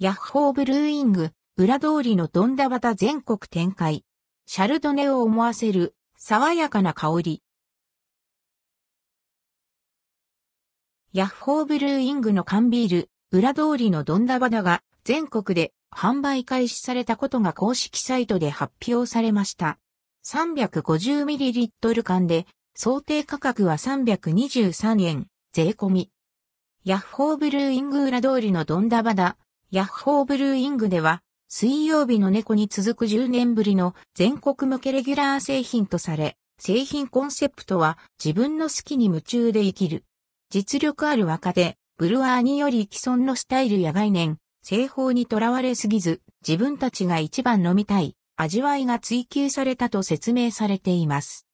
ヤッホーブルーイング、裏通りのドンダバタ全国展開。シャルドネを思わせる、爽やかな香り。ヤッホーブルーイングの缶ビール、裏通りのドンダバタが全国で販売開始されたことが公式サイトで発表されました。350ml 缶で想定価格は323円、税込み。ヤッホーブルーイング裏通りのドンダバダ、ヤッホーブルーイングでは、水曜日の猫に続く10年ぶりの全国向けレギュラー製品とされ、製品コンセプトは自分の好きに夢中で生きる。実力ある若手、ブルワーにより既存のスタイルや概念、製法にとらわれすぎず、自分たちが一番飲みたい、味わいが追求されたと説明されています。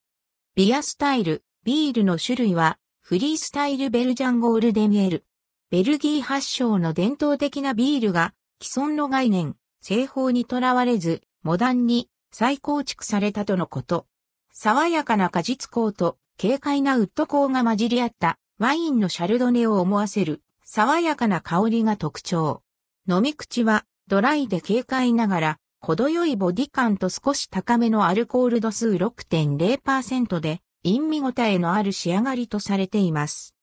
ビアスタイル、ビールの種類は、フリースタイルベルジャンゴールデンエール。ベルギー発祥の伝統的なビールが既存の概念、製法にとらわれず、モダンに再構築されたとのこと。爽やかな果実香と軽快なウッド香が混じり合ったワインのシャルドネを思わせる爽やかな香りが特徴。飲み口はドライで軽快ながら程よいボディ感と少し高めのアルコール度数6.0%で陰味応えのある仕上がりとされています。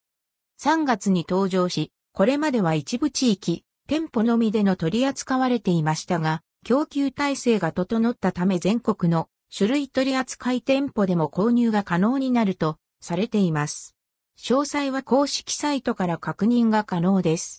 3月に登場し、これまでは一部地域、店舗のみでの取り扱われていましたが、供給体制が整ったため全国の種類取扱い店舗でも購入が可能になるとされています。詳細は公式サイトから確認が可能です。